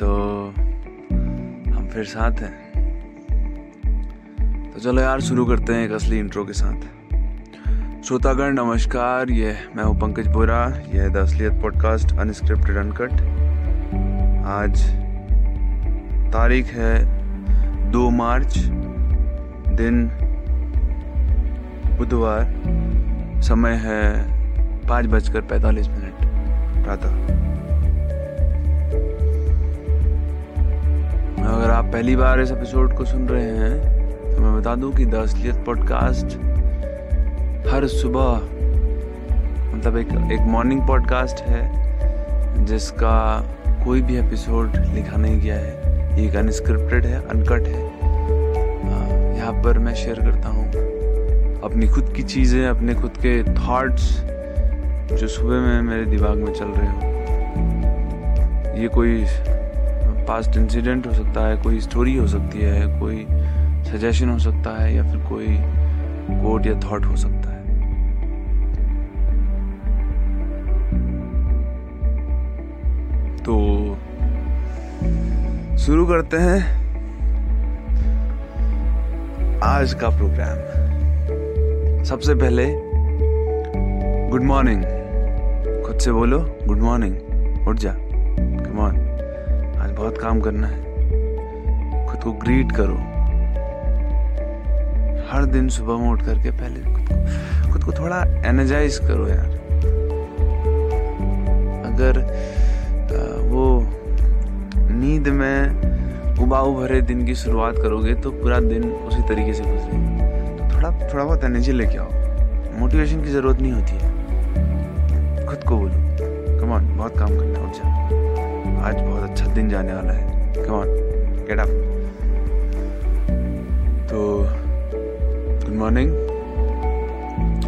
तो हम फिर साथ हैं। तो चलो यार, शुरू करते हैं एक असली इंट्रो के साथ। श्रोतागण, नमस्कार। ये मैं हूँ पंकज बोरा। यह है द असलियत पॉडकास्ट अनस्क्रिप्टेड अनकट आज तारीख है दो मार्च, दिन बुधवार। समय है पाँच बजकर पैंतालीस मिनट। प्रातः। अगर आप पहली बार इस एपिसोड को सुन रहे हैं तो मैं बता दूँ कि द असलियत पॉडकास्ट हर सुबह मतलब एक एक मॉर्निंग पॉडकास्ट है, जिसका कोई भी एपिसोड लिखा नहीं गया है। ये एक अनस्क्रिप्टेड है अनकट है। यहाँ पर मैं शेयर करता हूँ अपनी खुद की चीज़ें, अपने खुद के थॉट्स जो सुबह में मेरे दिमाग में चल रहे हो। ये कोई पास्ट इंसिडेंट हो सकता है, कोई स्टोरी हो सकती है, कोई सजेशन हो सकता है, या फिर कोई कोट या थॉट हो सकता है। तो शुरू करते हैं आज का प्रोग्राम सबसे पहले गुड मॉर्निंग खुद से बोलो गुड मॉर्निंग उठ जा। आज बहुत काम करना है। खुद को ग्रीट करो। हर दिन सुबह में उठ करके पहले खुद को खुद को थोड़ा एनर्जाइज करो यार। अगर वो नींद में उबाऊ भरे दिन की शुरुआत करोगे तो पूरा दिन उसी तरीके से गुजरेगा। तो थोड़ा थोड़ा बहुत एनर्जी लेके आओ। मोटिवेशन की ज़रूरत नहीं होती है। खुद को बोलो। कम ऑन बहुत काम करना उठ जा। आज बहुत अच्छा दिन जाने वाला है। कम ऑन गेट अप तो गुड मॉर्निंग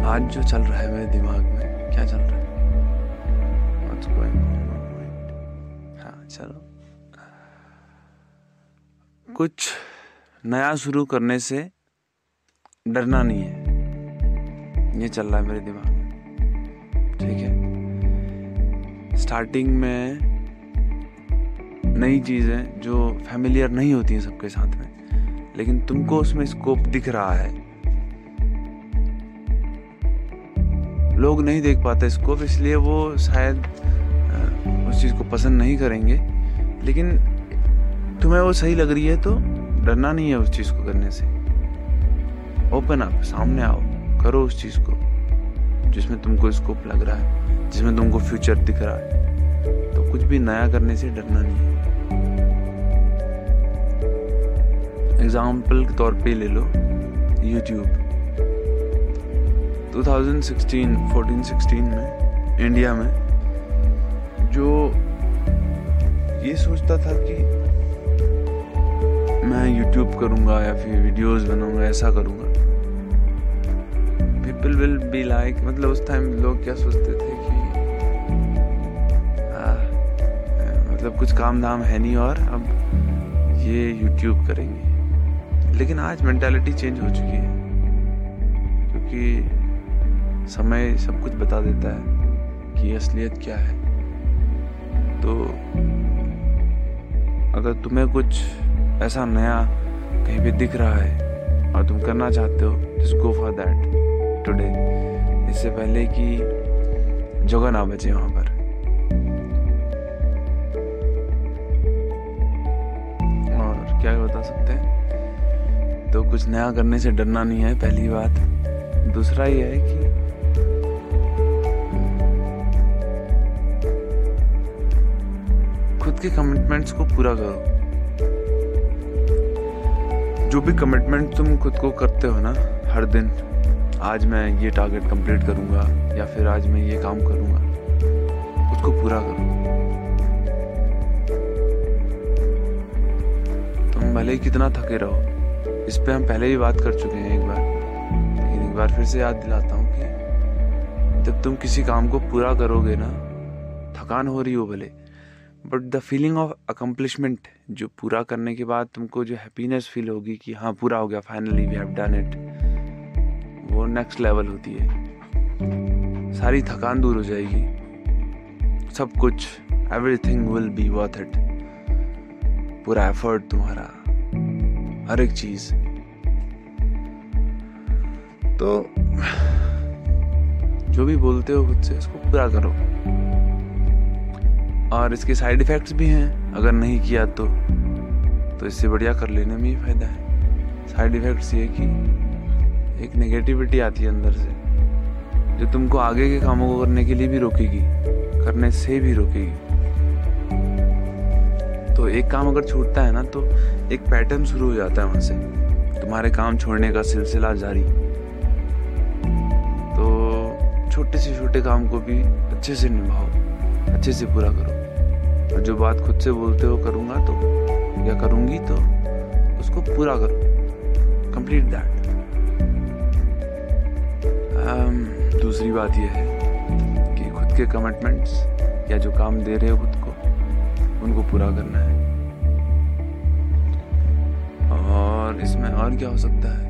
आज जो चल रहा है मेरे दिमाग में, क्या चल रहा है? What's going on? हाँ चलो। कुछ नया शुरू करने से डरना नहीं है। ये चल रहा है मेरे दिमाग में। ठीक है। स्टार्टिंग में नई चीज़ें जो फैमिलियर नहीं होती हैं सबके साथ में, लेकिन तुमको उसमें स्कोप दिख रहा है। लोग नहीं देख पाते स्कोप इसलिए वो शायद उस चीज़ को पसंद नहीं करेंगे। लेकिन तुम्हें वो सही लग रही है तो डरना नहीं है उस चीज़ को करने से। ओपन अप सामने आओ, करो उस चीज़ को, जिसमें तुमको स्कोप लग रहा है, जिसमें तुमको फ्यूचर दिख रहा है। तो कुछ भी नया करने से डरना नहीं है। एग्ज़ाम्पल के तौर पे ले लो यूट्यूब 2016 14 16 में इंडिया में जो ये सोचता था कि मैं यूट्यूब करूँगा या फिर वीडियोस बनाऊँगा ऐसा करूँगा। पीपल विल बी लाइक मतलब उस टाइम लोग क्या सोचते थे कि आ, मतलब कुछ काम धाम है नहीं और अब ये यूट्यूब करेंगे। लेकिन आज मेंटालिटी चेंज हो चुकी है। क्योंकि समय सब कुछ बता देता है कि असलियत क्या है। तो अगर तुम्हें कुछ ऐसा नया कहीं भी दिख रहा है और तुम करना चाहते हो just go for that today इससे पहले कि जगह ना बचे वहाँ पर। तो कुछ नया करने से डरना नहीं है, पहली बात। दूसरा ये है कि खुद के कमिटमेंट्स को पूरा करो। जो भी कमिटमेंट तुम खुद को करते हो ना, हर दिन, आज मैं ये टारगेट कंप्लीट करूँगा, या फिर आज मैं ये काम करूँगा उसको पूरा करो। तुम भले ही कितना थके रहो इस पे हम पहले ही बात कर चुके हैं एक बार। लेकिन एक बार फिर से याद दिलाता हूँ कि जब तुम किसी काम को पूरा करोगे ना, थकान हो रही हो भले but the feeling of accomplishment जो पूरा करने के बाद तुमको जो हैप्पीनेस फील होगी कि हाँ पूरा हो गया finally we have done it वो नेक्स्ट लेवल होती है। सारी थकान दूर हो जाएगी। सब कुछ everything will be worth it पूरा एफर्ट तुम्हारा। हर एक चीज़ तो जो भी बोलते हो खुद से, इसको पूरा करो। और इसके साइड इफेक्ट्स भी हैं, अगर नहीं किया तो। तो इससे बढ़िया कर लेने में ही फ़ायदा है। साइड इफेक्ट्स ये कि एक नेगेटिविटी आती है अंदर से, जो तुमको आगे के कामों को करने के लिए भी रोकेगी, करने से भी रोकेगी। तो एक काम अगर छूटता है ना तो एक पैटर्न शुरू हो जाता है वहाँ से तुम्हारे काम छोड़ने का सिलसिला जारी। तो छोटे से छोटे काम को भी अच्छे से निभाओ, अच्छे से पूरा करो। और जो बात खुद से बोलते हो करूँगा तो या करूँगी तो उसको पूरा करो। कंप्लीट दैट दूसरी बात यह है कि खुद के कमिटमेंट्स या जो काम दे रहे हो खुद उनको पूरा करना है। और इसमें और क्या हो सकता है?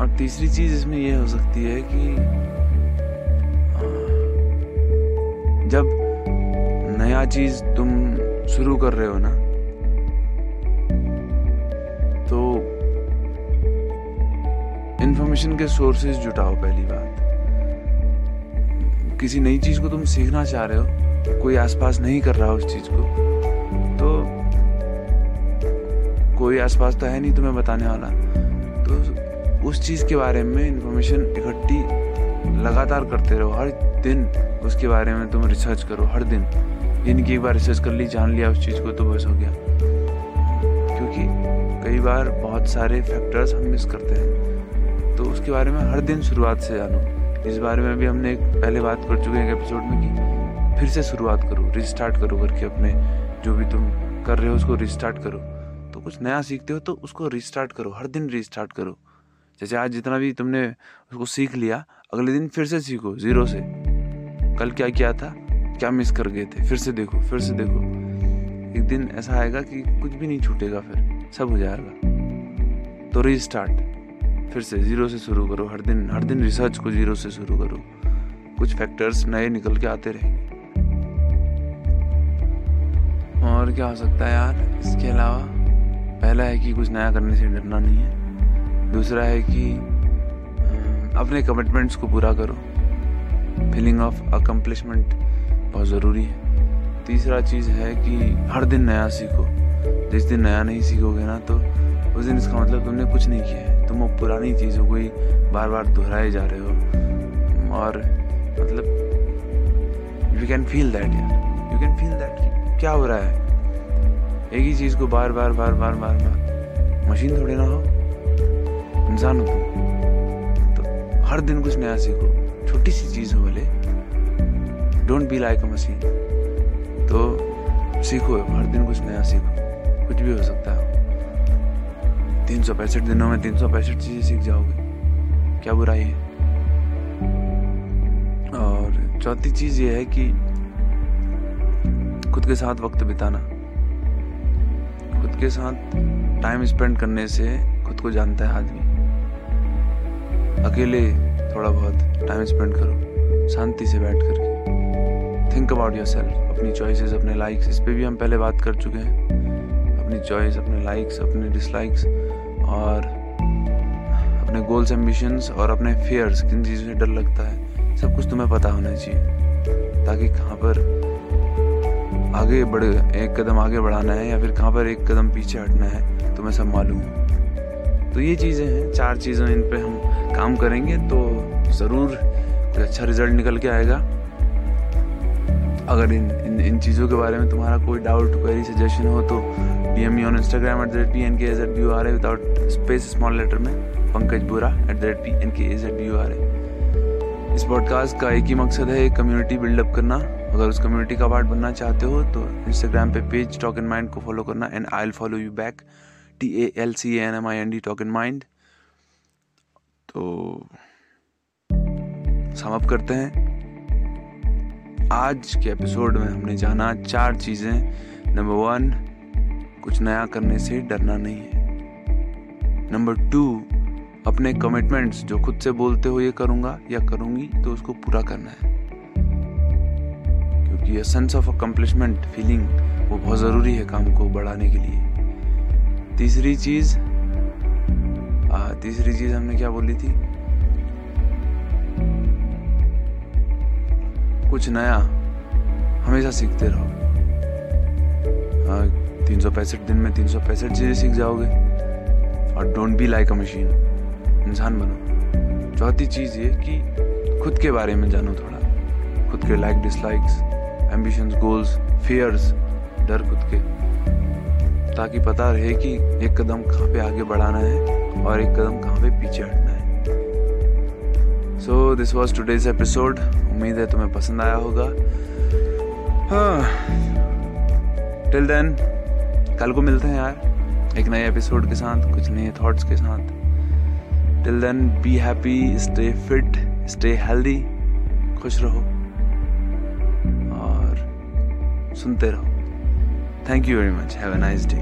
और तीसरी चीज़ इसमें यह हो सकती है कि जब नया चीज़ तुम शुरू कर रहे हो ना इंफॉर्मेशन के सोर्सेज जुटाओ, पहली बात। किसी नई चीज़ को तुम सीखना चाह रहे हो, कोई आसपास नहीं कर रहा उस चीज़ को तो कोई आसपास तो है नहीं तुम्हें बताने वाला। तो उस चीज़ के बारे में इंफॉर्मेशन इकट्ठी लगातार करते रहो, हर दिन उसके बारे में तुम रिसर्च करो, हर दिन। दिन की एक बार रिसर्च कर ली, जान लिया उस चीज़ को तो बस हो गया। क्योंकि कई बार बहुत सारे फैक्टर्स हम मिस करते हैं। तो उसके बारे में हर दिन शुरुआत से जानो। इस बारे में भी हमने एक पहले बात कर चुके हैं एपिसोड में कि फिर से शुरुआत करो रिस्टार्ट करो करके अपने जो भी तुम कर रहे हो उसको रिस्टार्ट करो। तो कुछ नया सीखते हो तो उसको रिस्टार्ट करो, हर दिन रिस्टार्ट करो। जैसे आज जितना भी तुमने उसको सीख लिया, अगले दिन फिर से सीखो ज़ीरो से। कल क्या किया था? क्या मिस कर गए थे? फिर से देखो, फिर से देखो। एक दिन ऐसा आएगा कि कुछ भी नहीं छूटेगा फिर, सब हो जाएगा। तो रीस्टार्ट फिर से ज़ीरो से शुरू करो। हर दिन हर दिन रिसर्च को ज़ीरो से शुरू करो। कुछ फैक्टर्स नए निकल के आते रहेंगे। और क्या हो सकता है यार? इसके अलावा, पहला है कि कुछ नया करने से डरना नहीं है। दूसरा है कि अपने कमिटमेंट्स को पूरा करो। फीलिंग ऑफ़ अकम्पलिशमेंट बहुत ज़रूरी है। तीसरा चीज़ है कि हर दिन नया सीखो। जिस दिन नया नहीं सीखोगे ना तो उस दिन इसका मतलब तुमने कुछ नहीं किया है। तुम वो पुरानी चीज़ों को ही बार बार दोहराए जा रहे हो। और मतलब यू कैन फील दैट यार यू कैन फील दैट क्या हो रहा है? एक ही चीज़ को बार बार बार बार बार बार। मशीन थोड़ी ना हो। इंसान हो तो हर दिन कुछ नया सीखो। छोटी सी चीज़ हो भले। Don't be like a machine तो सीखो, हर दिन कुछ नया सीखो। कुछ भी हो सकता है। तीन सौ पैंसठ दिनों में तीन सौ पैंसठ चीज़ें सीख जाओगे। क्या बुराई है? और चौथी चीज़ ये है कि खुद के साथ वक्त बिताना। खुद के साथ टाइम स्पेंड करने से खुद को जानता है आदमी। अकेले थोड़ा बहुत टाइम स्पेंड करो, शांति से बैठ करके। थिंक अबाउट योर सेल्फ अपनी चॉइसेस अपने लाइक्स इस पर भी हम पहले बात कर चुके हैं। अपनी चॉइस अपने लाइक्स अपने डिसलाइक्स और अपने गोल्स एम्बिशंस और अपने फेयर्स किन चीज़ों से डर लगता है, सब कुछ तुम्हें पता होना चाहिए। ताकि कहाँ पर आगे बढ़, एक कदम आगे बढ़ाना है या फिर कहाँ पर एक कदम पीछे हटना है, तुम्हें सब मालूम तो ये चीज़ें हैं, चार चीज़ें इन पर हम काम करेंगे तो ज़रूर अच्छा रिज़ल्ट निकल के आएगा। अगर इन इन, इन चीज़ों के बारे में तुम्हारा कोई डाउट क्वेरी सजेशन हो तो D M on Instagram at the rate P N K H at B R A without space small letter में Pankaj Bura at the rate P N K H at B R A इस podcast का एक ही मकसद है community buildup करना। अगर उस community का पार्ट बनना चाहते हो तो इंस्टाग्राम पे पेज टॉक इन माइंड को फॉलो करना and I follow you back T A L C N M I N D talk in mind तो समअप करते हैं। आज के एपिसोड में हमने जाना चार चीज़ें. नंबर वन कुछ नया करने से डरना नहीं है. नंबर टू अपने कमिटमेंट्स जो खुद से बोलते हो ये करूँगा या करूँगी तो उसको पूरा करना है. क्योंकि ये सेंस ऑफ़ अकम्पलिशमेंट फीलिंग वो बहुत ज़रूरी है काम को बढ़ाने के लिए. तीसरी चीज़ तीसरी चीज़ हमने क्या बोली थी? कुछ नया हमेशा सीखते रहो। हाँ तीन सौ पैंसठ दिन में तीन सौ पैंसठ चीज़ें सीख जाओगे। और don't be like a machine इंसान बनो। चौथी चीज़ ये कि खुद के बारे में जानो थोड़ा। खुद के likes dislikes ambitions goals fears डर खुद के। ताकि पता रहे कि एक कदम कहाँ पे आगे बढ़ाना है और एक कदम कहाँ पे पीछे हटना है। So this was today's episode उम्मीद है तुम्हें पसंद आया होगा। टिल हाँ। देन कल को मिलते हैं यार। एक नए एपिसोड के साथ, कुछ नए थॉट्स के साथ। Till then be happy stay fit stay healthy खुश रहो। और सुनते रहो। Thank you very much have a nice day